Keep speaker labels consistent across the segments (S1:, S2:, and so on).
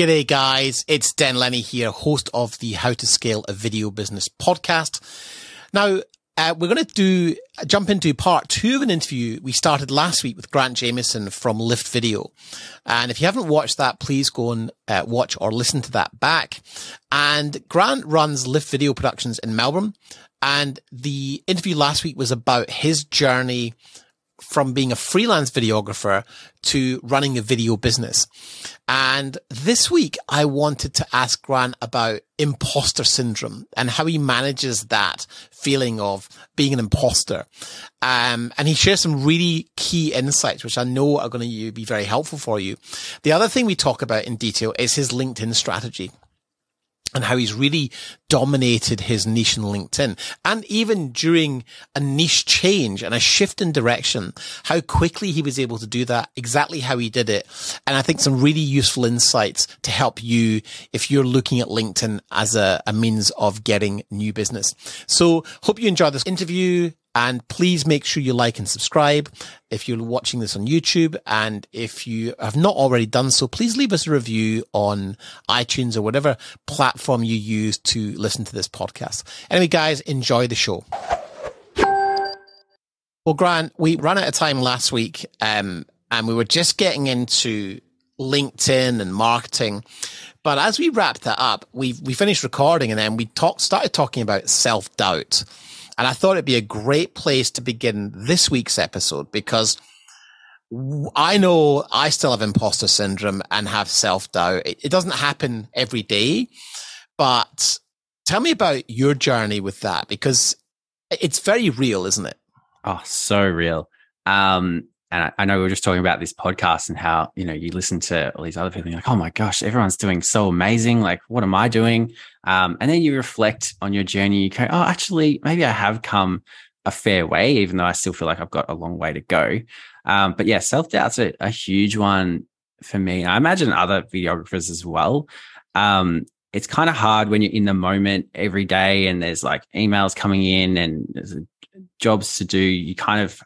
S1: G'day guys, it's Den Lennie here, host of the How to Scale a Video Business podcast. Now, uh, we're going to do jump into part two of an interview we started last week with Grant Jameson from Lift Video. And if you haven't watched that, please go and uh, watch or listen to that back. And Grant runs Lift Video Productions in Melbourne. And the interview last week was about his journey from being a freelance videographer to running a video business. And this week I wanted to ask Grant about imposter syndrome and how he manages that feeling of being an imposter. Um, and he shares some really key insights, which I know are going to be very helpful for you. The other thing we talk about in detail is his LinkedIn strategy and how he's really dominated his niche in LinkedIn. And even during a niche change and a shift in direction, how quickly he was able to do that, exactly how he did it. And I think some really useful insights to help you if you're looking at LinkedIn as a, a means of getting new business. So hope you enjoy this interview. And please make sure you like and subscribe if you're watching this on YouTube. And if you have not already done so, please leave us a review on iTunes or whatever platform you use to listen to this podcast. Anyway, guys, enjoy the show. Well, Grant, we ran out of time last week, um, and we were just getting into LinkedIn and marketing. But as we wrapped that up, we we finished recording, and then we talked started talking about self doubt. And I thought it'd be a great place to begin this week's episode because I know I still have imposter syndrome and have self doubt. It, it, doesn't happen every day, but tell me about your journey with that because it's very real, isn't it?
S2: Oh, so real. Um, and I, I, know we were just talking about this podcast and how you know you listen to all these other people and you're like oh my gosh everyone's doing so amazing. Like what am i doing? Um, and then you reflect on your journey you go oh actually maybe i have come a fair way even though i still feel like i've got a long way to go. Um, but yeah self-doubt's a, a, huge one for me. I imagine other videographers as well. Um, it's kind of hard when you're in the moment every day and there's like emails coming in and there's jobs to do. You kind of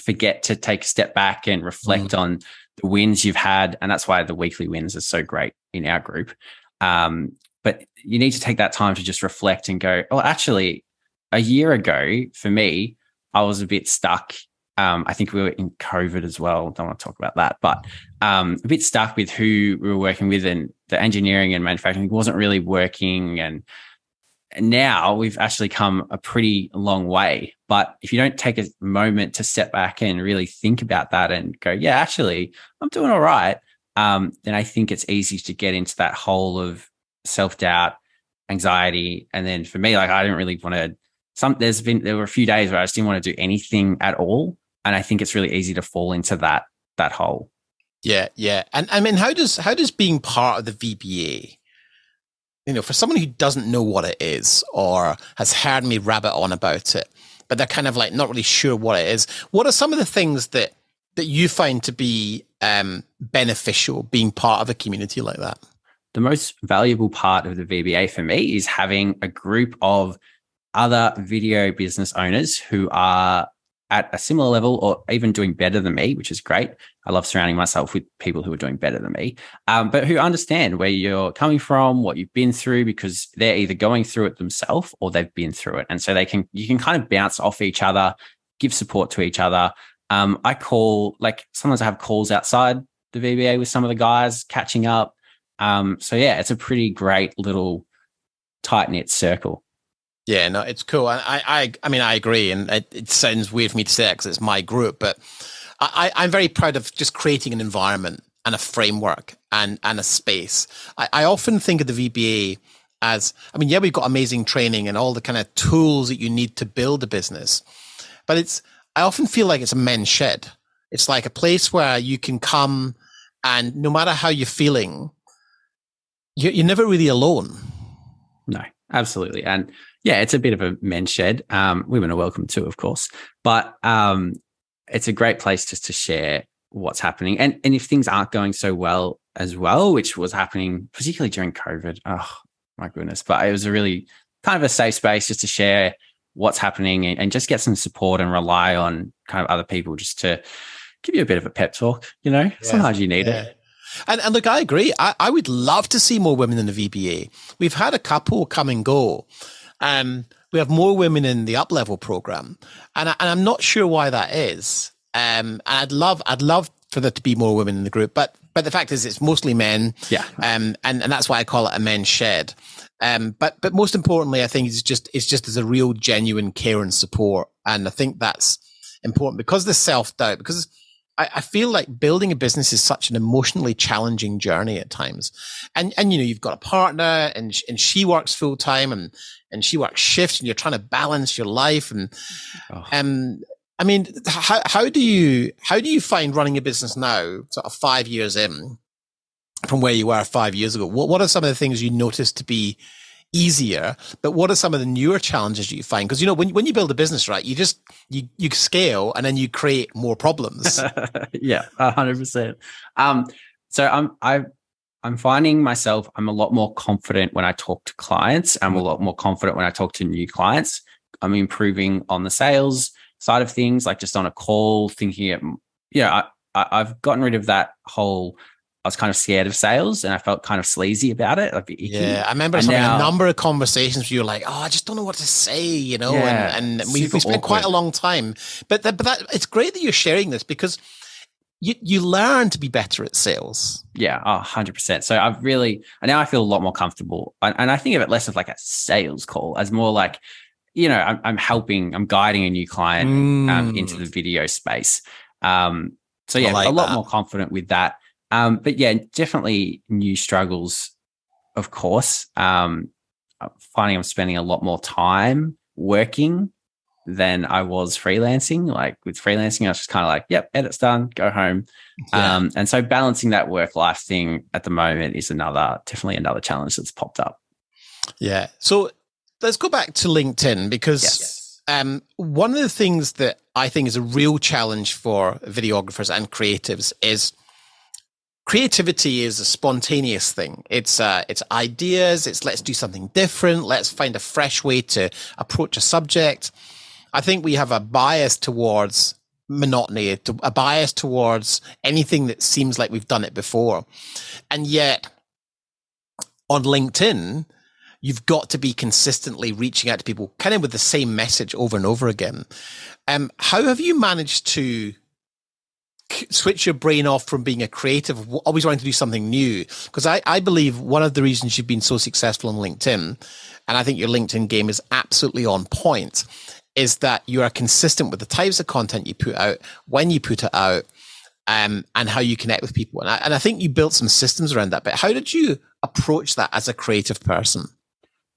S2: forget to take a step back and reflect mm. on the wins you've had. And that's why the weekly wins are so great in our group. Um, but you need to take that time to just reflect and go, oh, actually, a year ago for me, I was a bit stuck. Um, I think we were in COVID as well. Don't want to talk about that, but um, a bit stuck with who we were working with and the engineering and manufacturing wasn't really working. And now we've actually come a pretty long way. But if you don't take a moment to step back and really think about that and go, yeah, actually, I'm doing all right, um, then I think it's easy to get into that hole of self doubt, anxiety. And then for me, like I didn't really want to. Some there's been there were a few days where I just didn't want to do anything at all, and I think it's really easy to fall into that that hole.
S1: Yeah, yeah, and I mean, how does how does being part of the VBA you know, for someone who doesn't know what it is or has heard me rabbit on about it, but they're kind of like not really sure what it is, what are some of the things that that you find to be um, beneficial being part of a community like that?
S2: The most valuable part of the VBA for me is having a group of other video business owners who are at a similar level or even doing better than me, which is great. I love surrounding myself with people who are doing better than me, um, but who understand where you're coming from, what you've been through, because they're either going through it themselves or they've been through it. And so they can, you can kind of bounce off each other, give support to each other. Um, I call, like sometimes I have calls outside the VBA with some of the guys catching up. Um, so yeah, it's a pretty great little tight knit circle.
S1: Yeah, no, it's cool. I, I, I mean, I agree, and it, it sounds weird for me to say because it's my group, but I, I'm very proud of just creating an environment and a framework and and a space. I, I often think of the VBA as, I mean, yeah, we've got amazing training and all the kind of tools that you need to build a business, but it's. I often feel like it's a men's shed. It's like a place where you can come, and no matter how you're feeling, you're, you're never really alone.
S2: No, absolutely, and yeah, it's a bit of a men's shed. Um, women are welcome too, of course, but um, it's a great place just to share what's happening. And and if things aren't going so well as well, which was happening particularly during COVID, oh my goodness! But it was a really kind of a safe space just to share what's happening and, and just get some support and rely on kind of other people just to give you a bit of a pep talk. You know, yeah, sometimes you need yeah. it.
S1: And, and look, I agree. I, I would love to see more women in the VBA. We've had a couple come and go. Um, we have more women in the up level program, and, I, and I'm not sure why that is. Um, I'd love, I'd love for there to be more women in the group, but but the fact is, it's mostly men.
S2: Yeah.
S1: Um, and and that's why I call it a men's shed. Um, but but most importantly, I think it's just it's just as a real genuine care and support, and I think that's important because the self doubt because I, I, feel like building a business is such an emotionally challenging journey at times. And, and, you know, you've got a partner and, and she works full time and, and she works shifts and you're trying to balance your life. And, oh. um, I mean, how, how do you, how do you find running a business now, sort of five years in from where you were five years ago? What, what are some of the things you notice to be easier. But what are some of the newer challenges you find? Because you know, when when you build a business, right, you just you you scale and then you create more problems.
S2: yeah, 100% um, percent. So I'm I I'm finding myself I'm a lot more confident when I talk to clients. I'm a mm-hmm. lot more confident when I talk to new clients. I'm improving on the sales side of things, like just on a call, thinking it. Yeah, I, I've gotten rid of that whole I was kind of scared of sales and I felt kind of sleazy about it. Like
S1: yeah, I remember having now, a number of conversations where you were like, "Oh, I just don't know what to say," you know, yeah, and, and we, we spent awkward. quite a long time. But that, but that it's great that you're sharing this because you you learn to be better at sales.
S2: Yeah, hundred percent. So I've really now I feel a lot more comfortable, and, and, I think of it less of like a sales call as more like, you know, I'm, I'm helping, I'm guiding a new client mm. um, into the video space. Um, so yeah, like a lot that. more confident with that. Um, but yeah, definitely new struggles, of course. Um, finding I'm spending a lot more time working than I was freelancing. Like with freelancing, I was just kind of like, yep, edit's done, go home. Yeah. Um, and so balancing that work life thing at the moment is another, definitely another challenge that's popped up.
S1: Yeah. So let's go back to LinkedIn because yes. um, one of the things that I think is a real challenge for videographers and creatives is creativity is a spontaneous thing. It's uh, it's ideas. It's let's do something different. Let's find a fresh way to approach a subject. I think we have a bias towards monotony, a bias towards anything that seems like we've done it before, and yet on LinkedIn. You've got to be consistently reaching out to people kind of with the same message over and over again. Um, how have you managed to switch your brain off from being a creative, always wanting to do something new. Because I, I believe one of the reasons you've been so successful on LinkedIn, and I think your LinkedIn game is absolutely on point, is that you are consistent with the types of content you put out, when you put it out, um, and how you connect with people. And I, and I think you built some systems around that. But how did you approach that as a creative person?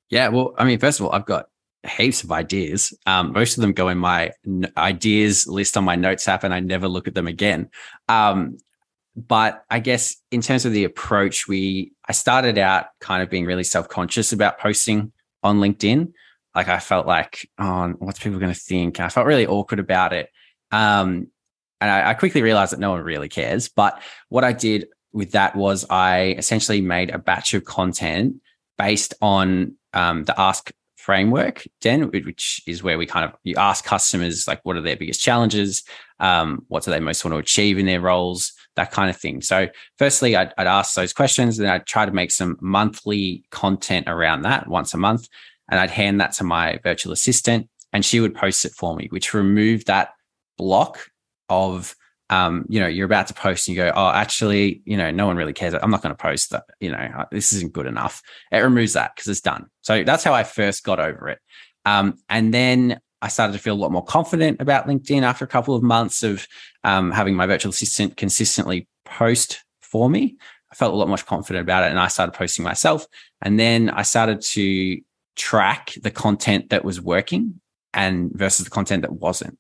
S2: Yeah, well, I mean, first of all, I've got heaps of ideas. Um, most of them go in my ideas list on my notes app, and I never look at them again. Um, but I guess in terms of the approach, we I started out kind of being really self conscious about posting on LinkedIn. Like I felt like, oh, what's people going to think? I felt really awkward about it. Um, and I, I quickly realized that no one really cares. But what I did with that was I essentially made a batch of content based on um, the Ask framework, Den, which is where we kind of you ask customers like what are their biggest challenges, um, what do they most want to achieve in their roles, that kind of thing. So, firstly, I'd, I'd ask those questions, and I'd try to make some monthly content around that once a month, and I'd hand that to my virtual assistant, and she would post it for me, which removed that block of um, you know, you're about to post and you go, oh, actually, you know, no one really cares. I'm not going to post that. You know, this isn't good enough. It removes that because it's done. So that's how I first got over it. Um, and then I started to feel a lot more confident about LinkedIn after a couple of months of um, having my virtual assistant consistently post for me. I felt a lot more confident about it and I started posting myself. And then I started to track the content that was working and versus the content that wasn't.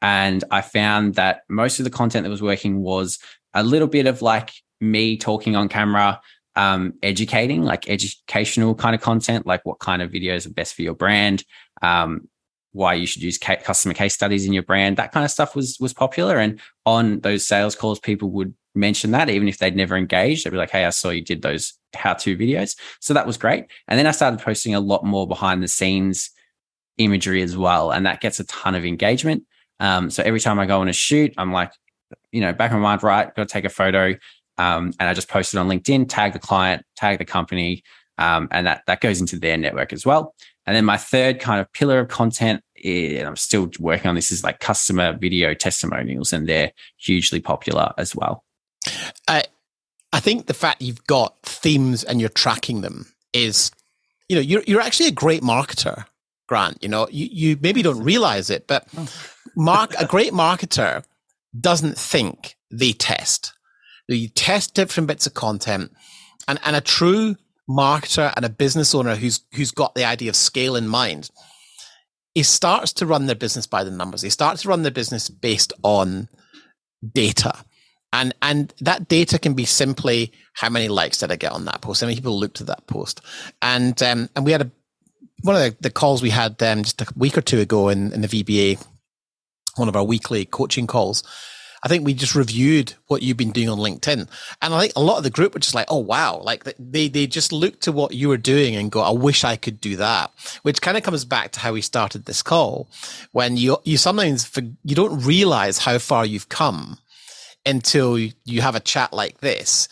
S2: And I found that most of the content that was working was a little bit of like me talking on camera, um, educating, like educational kind of content, like what kind of videos are best for your brand, um, why you should use customer case studies in your brand. That kind of stuff was was popular. And on those sales calls, people would mention that even if they'd never engaged. They'd be like, "Hey, I saw you did those how-to videos," so that was great. And then I started posting a lot more behind the scenes imagery as well, and that gets a ton of engagement. Um, so every time I go on a shoot, I'm like, you know, back in my mind, right, got to take a photo. Um, and I just post it on LinkedIn, tag the client, tag the company, um, and that that goes into their network as well. And then my third kind of pillar of content, is, and I'm still working on this, is like customer video testimonials, and they're hugely popular as well.
S1: I I think the fact you've got themes and you're tracking them is, you know, you're you're actually a great marketer, Grant. You know, you you maybe don't realize it, but oh. Mark a great marketer doesn't think they test. You test different bits of content, and and a true marketer and a business owner who's who's got the idea of scale in mind, he starts to run their business by the numbers. He starts to run their business based on data. And and that data can be simply how many likes did I get on that post? How many people looked at that post? And um, and we had a one of the, the calls we had um, just a week or two ago in, in the VBA, one of our weekly coaching calls I think we just reviewed what you've been doing on LinkedIn. And I think a lot of the group were just like, oh, wow. Like they, they just looked to what you were doing and go, I wish I could do that, which kind of comes back to how we started this call when you, you sometimes, you don't realize how far you've come until you have a chat like this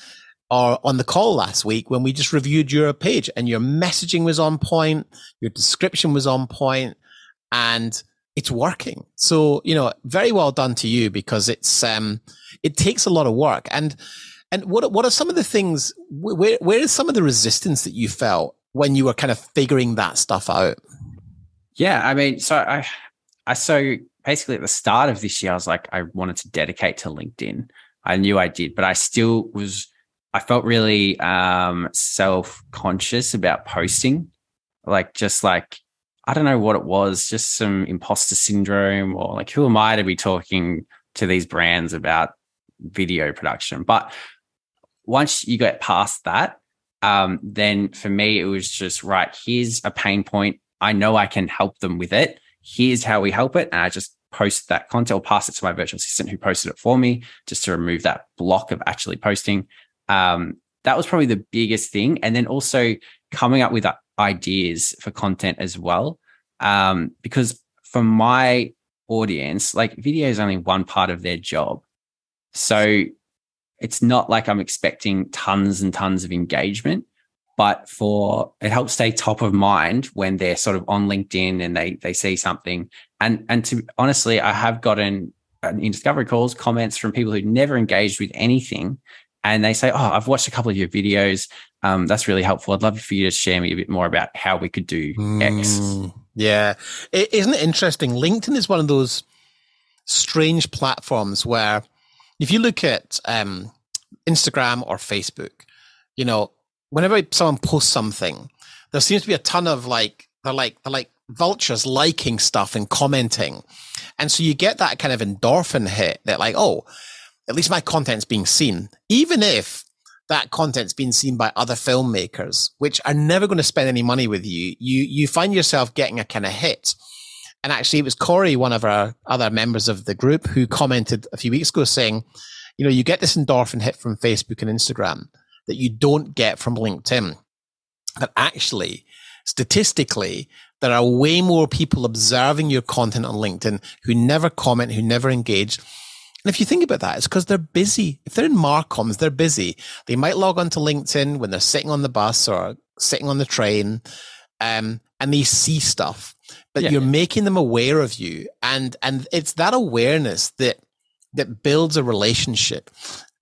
S1: or on the call last week when we just reviewed your page and your messaging was on point, your description was on point, and it's working. So, you know, very well done to you because it's, um, it takes a lot of work. And, and what, what are some of the things, where, where is some of the resistance that you felt when you were kind of figuring that stuff out?
S2: Yeah. I mean, so I, I, so basically at the start of this year, I was like, I wanted to dedicate to LinkedIn. I knew I did, but I still was, I felt really, um, self conscious about posting, like just like, I don't know what it was, just some imposter syndrome or like, who am I to be talking to these brands about video production? But once you get past that, um, then for me, it was just right. Here's a pain point. I know I can help them with it. Here's how we help it. And I just post that content or pass it to my virtual assistant who posted it for me just to remove that block of actually posting. Um, that was probably the biggest thing. And then also coming up with ideas for content as well. Um, because for my audience, like video is only one part of their job. So it's not like I'm expecting tons and tons of engagement, but for it helps stay top of mind when they're sort of on LinkedIn and they they see something. And and to honestly, I have gotten in discovery calls comments from people who never engaged with anything and they say, "Oh, I've watched a couple of your videos. Um, that's really helpful. I'd love for you to share me a bit more about how we could do X."
S1: Mm, yeah, is not it interesting? LinkedIn is one of those strange platforms where, if you look at um, Instagram or Facebook, you know, whenever someone posts something, there seems to be a ton of like they're like they're like vultures liking stuff and commenting, and so you get that kind of endorphin hit that like, oh at least my content's being seen, even if that content's been seen by other filmmakers, which are never going to spend any money with you. You you find yourself getting a kind of hit. And actually, it was Corey, one of our other members of the group, who commented a few weeks ago saying, you know, you get this endorphin hit from Facebook and Instagram that you don't get from LinkedIn. But actually, statistically, there are way more people observing your content on LinkedIn who never comment, who never engage and if you think about that, it's because they're busy. If they're in Marcoms, they're busy. They might log on to LinkedIn when they're sitting on the bus or sitting on the train, um, and they see stuff. But yeah. you're making them aware of you, and and it's that awareness that that builds a relationship.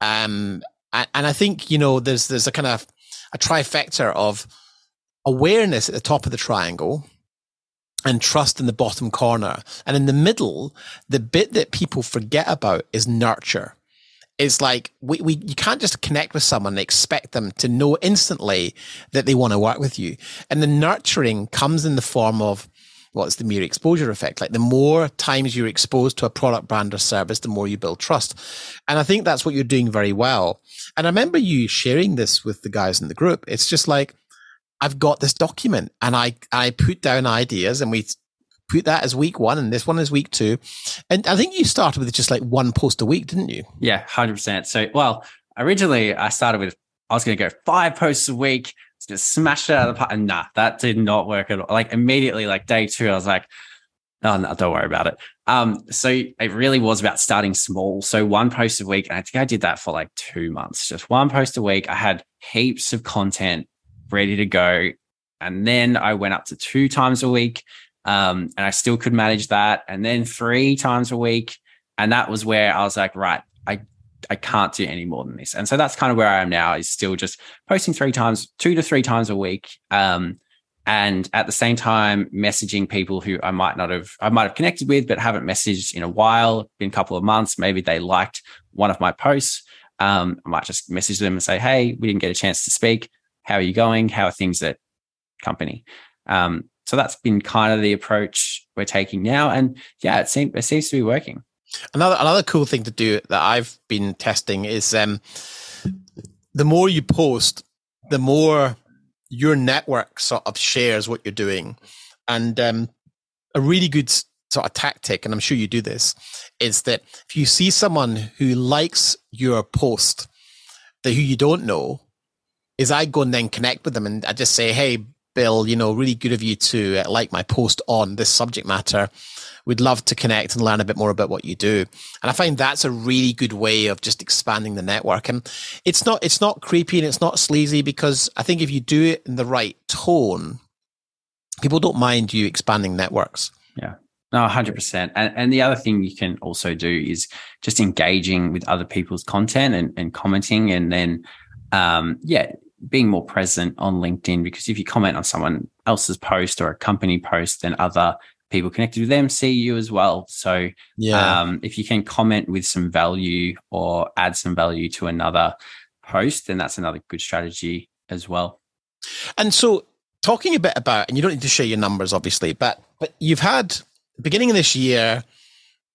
S1: Um, and, and I think you know there's there's a kind of a trifecta of awareness at the top of the triangle and trust in the bottom corner. And in the middle, the bit that people forget about is nurture. It's like we, we you can't just connect with someone and expect them to know instantly that they want to work with you. And the nurturing comes in the form of well, it's the mere exposure effect. Like the more times you're exposed to a product, brand, or service, the more you build trust. And I think that's what you're doing very well. And I remember you sharing this with the guys in the group. It's just like I've got this document and I, I put down ideas and we put that as week one and this one is week two. And I think you started with just like one post a week, didn't you?
S2: Yeah, 100%. So, well, originally I started with, I was going to go five posts a week, just smash it out of the park. And nah, that did not work at all. Like immediately, like day two, I was like, Oh, no, don't worry about it. Um, so it really was about starting small. So one post a week, and I think I did that for like two months, just one post a week. I had heaps of content ready to go. And then I went up to two times a week. Um, and I still could manage that. And then three times a week. And that was where I was like, right, I I can't do any more than this. And so that's kind of where I am now is still just posting three times, two to three times a week. Um, and at the same time messaging people who I might not have I might have connected with but haven't messaged in a while, been a couple of months. Maybe they liked one of my posts. Um, I might just message them and say, "Hey, we didn't get a chance to speak. How are you going? How are things at company?" Um, so that's been kind of the approach we're taking now, and yeah, it seems it seems to be working.
S1: Another another cool thing to do that I've been testing is um, the more you post, the more your network sort of shares what you're doing. And um, a really good sort of tactic, and I'm sure you do this, is that if you see someone who likes your post, that who you don't know, is I go and then connect with them and I just say, hey, Bill, you know, really good of you to uh, like my post on this subject matter. We'd love to connect and learn a bit more about what you do. And I find that's a really good way of just expanding the network. And it's not it's not creepy and it's not sleazy because I think if you do it in the right tone, people don't mind you expanding networks.
S2: Yeah. No, 100%. And, and the other thing you can also do is just engaging with other people's content and, and commenting and then, um, yeah, being more present on LinkedIn because if you comment on someone else's post or a company post, then other people connected with them see you as well. So yeah. Um, if you can comment with some value or add some value to another post, then that's another good strategy as well.
S1: And so talking a bit about, and you don't need to share your numbers, obviously, but but you've had beginning of this year,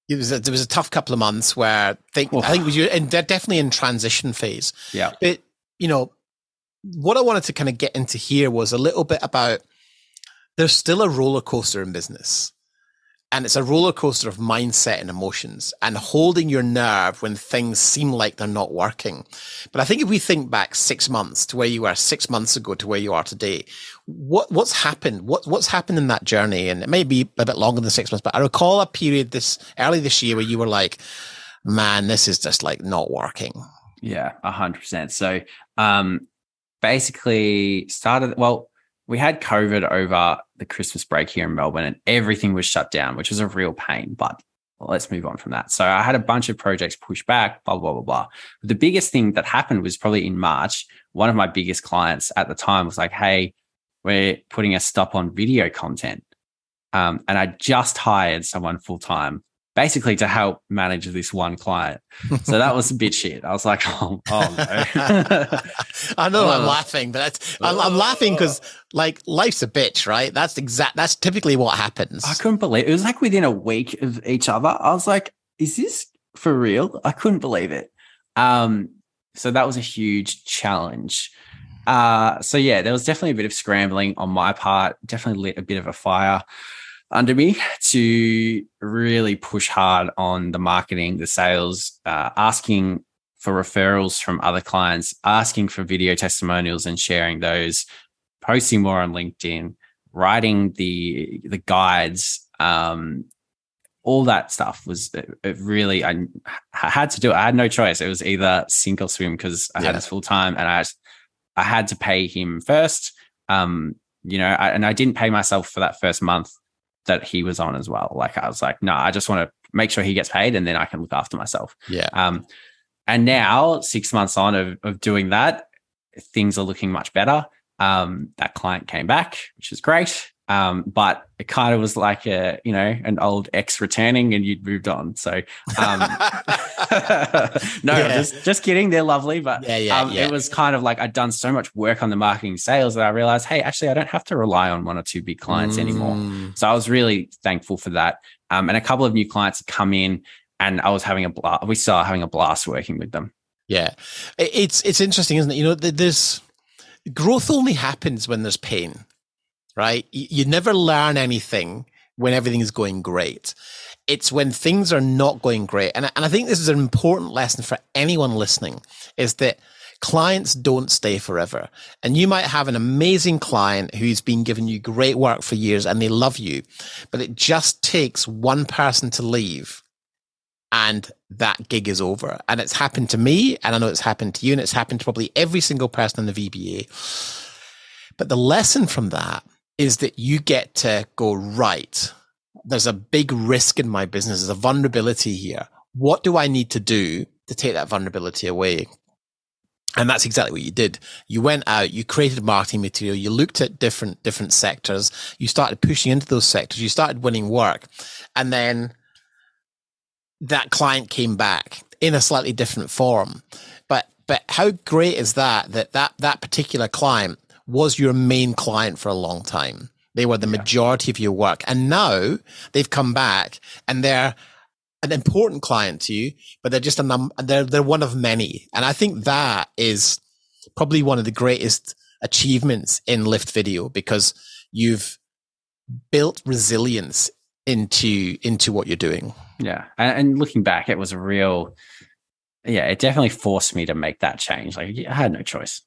S1: it was a, there was a tough couple of months where think, I think was you and they're definitely in transition phase.
S2: Yeah.
S1: But you know, what I wanted to kind of get into here was a little bit about there's still a roller coaster in business. And it's a roller coaster of mindset and emotions and holding your nerve when things seem like they're not working. But I think if we think back six months to where you were six months ago to where you are today, what, what's happened? What, what's happened in that journey? And it may be a bit longer than six months, but I recall a period this early this year where you were like, man, this is just like not working.
S2: Yeah, a hundred percent. So, um, basically started, well, we had COVID over the Christmas break here in Melbourne and everything was shut down, which was a real pain. But let's move on from that. So I had a bunch of projects pushed back, blah, blah, blah, blah. But the biggest thing that happened was probably in March. One of my biggest clients at the time was like, hey, we're putting a stop on video content. Um, and I just hired someone full time basically to help manage this one client. So that was a bit shit. I was like, oh, oh no.
S1: I know I'm laughing, but that's, I'm, I'm laughing because like life's a bitch, right? That's exact. That's typically what happens.
S2: I couldn't believe it. it was like within a week of each other. I was like, is this for real? I couldn't believe it. Um, so that was a huge challenge. Uh, so yeah, there was definitely a bit of scrambling on my part. Definitely lit a bit of a fire under me to really push hard on the marketing, the sales, uh, asking for referrals from other clients, asking for video testimonials and sharing those, posting more on LinkedIn, writing the the guides, um, all that stuff was it really I, I, had to do it. I had no choice. It was either sink or swim because I yeah. had this full time and I I had to pay him first. Um, you know, I, and I didn't pay myself for that first month that he was on as well. Like I was like, no, I just want to make sure he gets paid and then I can look after myself.
S1: Yeah.
S2: Um, and now six months on of, of doing that, things are looking much better. Um, that client came back, which is great. Um, but it kind of was like a, you know, an old ex returning and you'd moved on. So, um, no, yeah. just, just kidding. They're lovely. But
S1: yeah, yeah, um,
S2: it was kind of like I'd done so much work on the marketing sales that I realized, hey, actually, I don't have to rely on one or two big clients mm. anymore. So I was really thankful for that. Um, and a couple of new clients come in and I was having a blast. We started having a blast working with them.
S1: Yeah. It's, it's interesting, isn't it? You know, there's growth only happens when there's pain right? You never learn anything when everything is going great. It's when things are not going great. And, and I think this is an important lesson for anyone listening is that clients don't stay forever. And you might have an amazing client who's been giving you great work for years and they love you, but it just takes one person to leave and that gig is over. And it's happened to me, and I know it's happened to you, and it's happened to probably every single person in the VBA. But the lesson from that is that you get to go, right, there's a big risk in my business, there's a vulnerability here. What do I need to do to take that vulnerability away? And that's exactly what you did. You went out, you created marketing material, you looked at different, different sectors, you started pushing into those sectors, you started winning work. And then that client came back in a slightly different form. But, but how great is that, that that, that particular client was your main client for a long time? They were the yeah. majority of your work. And now they've come back and they're an important client to you, but they're just a num, they're, they're one of many. And I think that is probably one of the greatest achievements in Lift video because you've built resilience into, into what you're doing.
S2: Yeah. And, and looking back, it was a real, yeah, it definitely forced me to make that change. Like I had no choice.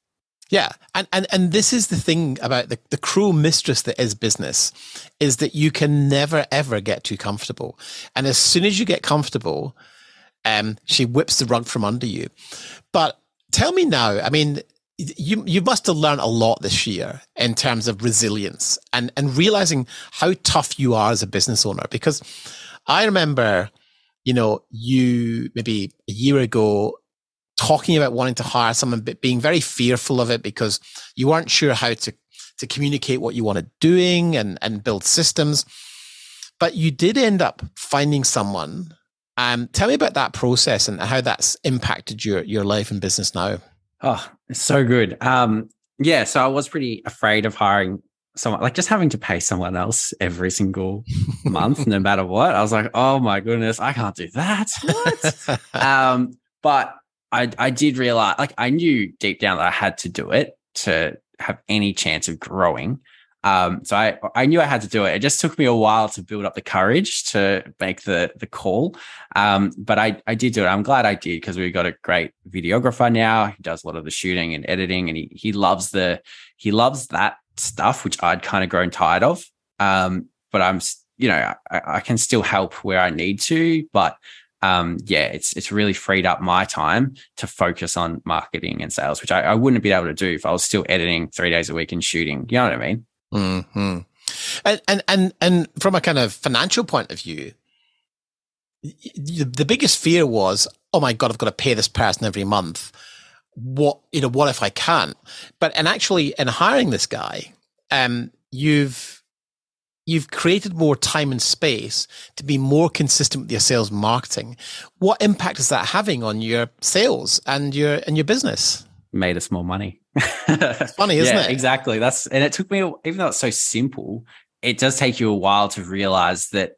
S1: Yeah. And, and, and this is the thing about the, the cruel mistress that is business is that you can never, ever get too comfortable. And as soon as you get comfortable, um, she whips the rug from under you. But tell me now, I mean, you you must have learned a lot this year in terms of resilience and and realizing how tough you are as a business owner because I remember, you know, you maybe a year ago talking about wanting to hire someone, but being very fearful of it because you weren't sure how to, to communicate what you wanted doing and, and build systems. But you did end up finding someone. Um, tell me about that process and how that's impacted your, your life and business now.
S2: Oh, it's so good. Um, yeah, so I was pretty afraid of hiring someone like just having to pay someone else every single month, no matter what. I was like, oh my goodness, I can't do that. um, but I I did realize like I knew deep down that I had to do it to have any chance of growing. Um, so I I knew I had to do it. It just took me a while to build up the courage to make the the call. Um, but I I did do it. I'm glad I did because we've got a great videographer now. He does a lot of the shooting and editing, and he he loves the he loves that stuff, which I'd kind of grown tired of. Um, but I'm, you know, I, I, can still help where I need to, but um, yeah, it's it's really freed up my time to focus on marketing and sales, which I, I wouldn't be able to do if I was still editing three days a week and shooting. You know what I mean?
S1: Hmm. And and and and from a kind of financial point of view, the, the biggest fear was, oh my god, I've got to pay this person every month what you know what if i can't but and actually in hiring this guy um you've you've created more time and space to be more consistent with your sales marketing. What impact is that having on your sales and your and your business?
S2: Made us more money.
S1: It's funny isn't yeah,
S2: it? exactly. That's and it took me even though it's so simple it does take you a while to realize that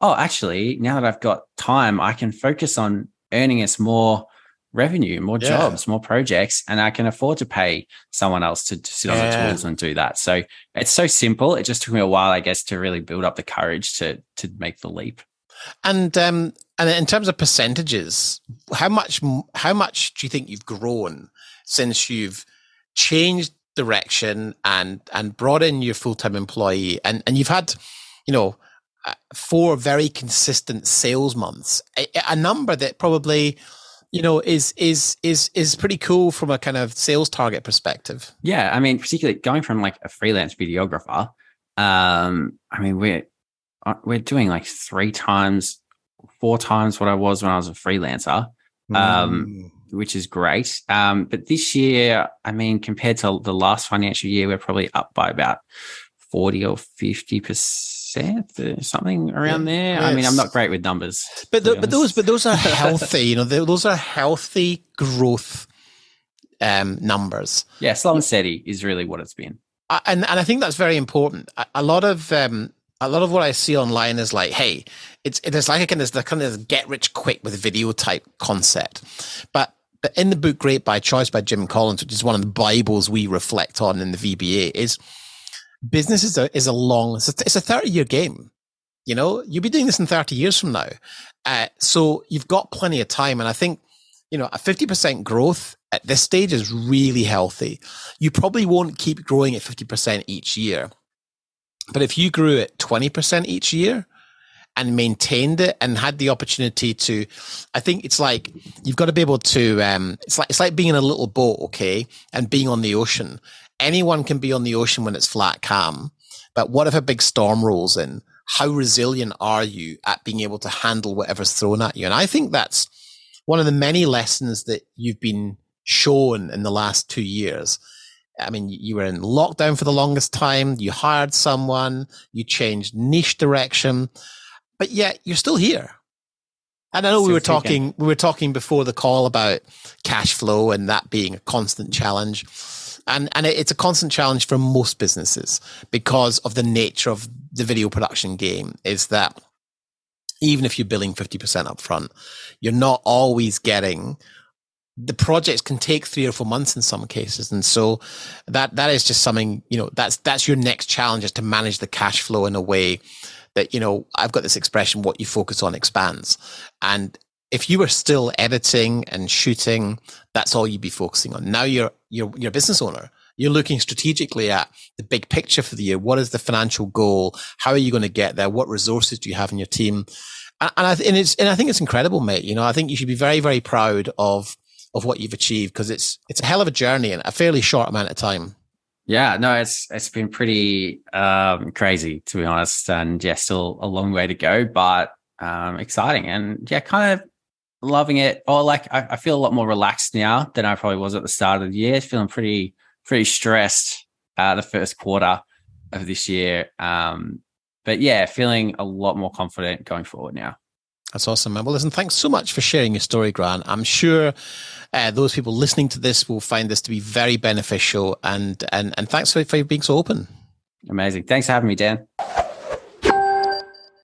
S2: oh actually now that i've got time i can focus on earning us more revenue, more yeah. jobs, more projects, and I can afford to pay someone else to, to sit yeah. on the tools and do that. So it's so simple. It just took me a while, I guess, to really build up the courage to to make the leap.
S1: And um, and in terms of percentages, how much how much do you think you've grown since you've changed direction and and brought in your full time employee and and you've had, you know. Uh, four very consistent sales months, a, a number that probably you know, is is is is pretty cool from a kind of sales target perspective.
S2: Yeah, I mean, particularly going from like a freelance videographer. Um, I mean, we're uh, we're doing like three times, four times what I was when I was a freelancer, um, mm. which is great. Um, but this year, I mean, compared to the last financial year, we're probably up by about forty or fifty percent percent, something around yeah, there. I mean, I'm not great with numbers,
S1: but the, but those but those are healthy. you know, those are healthy growth um, numbers.
S2: Yeah, slow and steady is really what it's been.
S1: and and I think that's very important. A, a lot of um, a lot of what I see online is like, hey, it's it's like a kind of the kind of get rich quick with video type concept, but but in the book Great by Choice by Jim Collins, which is one of the Bibles we reflect on in the VBA, is business is a, is a long, it's a, it's a 30 year game. You know, you'll be doing this in 30 years from now. Uh, so you've got plenty of time. And I think, you know, a 50% growth at this stage is really healthy. You probably won't keep growing at 50% each year. But if you grew at 20% each year and maintained it and had the opportunity to, I think it's like you've got to be able to, um, it's like, it's like being in a little boat, okay, and being on the ocean. Anyone can be on the ocean when it's flat calm. But what if a big storm rolls in? How resilient are you at being able to handle whatever's thrown at you? And I think that's one of the many lessons that you've been shown in the last two years. I mean, you were in lockdown for the longest time. You hired someone, you changed niche direction, but yet you're still here. And I know we were talking, we were talking before the call about cash flow and that being a constant challenge. And, and it's a constant challenge for most businesses because of the nature of the video production game is that even if you're billing 50% upfront, you're not always getting the projects can take three or four months in some cases. And so that, that is just something, you know, that's, that's your next challenge is to manage the cash flow in a way that, you know, I've got this expression, what you focus on expands. And if you were still editing and shooting, that's all you'd be focusing on. Now you're, you're, you're a business owner. You're looking strategically at the big picture for the year. What is the financial goal? How are you going to get there? What resources do you have in your team? And, I, and it's, and I think it's incredible, mate. You know, I think you should be very, very proud of, of what you've achieved because it's it's a hell of a journey in a fairly short amount of time.
S2: Yeah, no, it's it's been pretty um, crazy to be honest, and yeah, still a long way to go, but um, exciting and yeah, kind of loving it. Or like I, I, feel a lot more relaxed now than I probably was at the start of the year. Feeling pretty pretty stressed uh, the first quarter of this year, um, but yeah, feeling a lot more confident going forward now.
S1: That's awesome, man. Well, listen, thanks so much for sharing your story, Grant. I'm sure uh, those people listening to this will find this to be very beneficial. And and and thanks for, for being so open.
S2: Amazing. Thanks for having me, Den.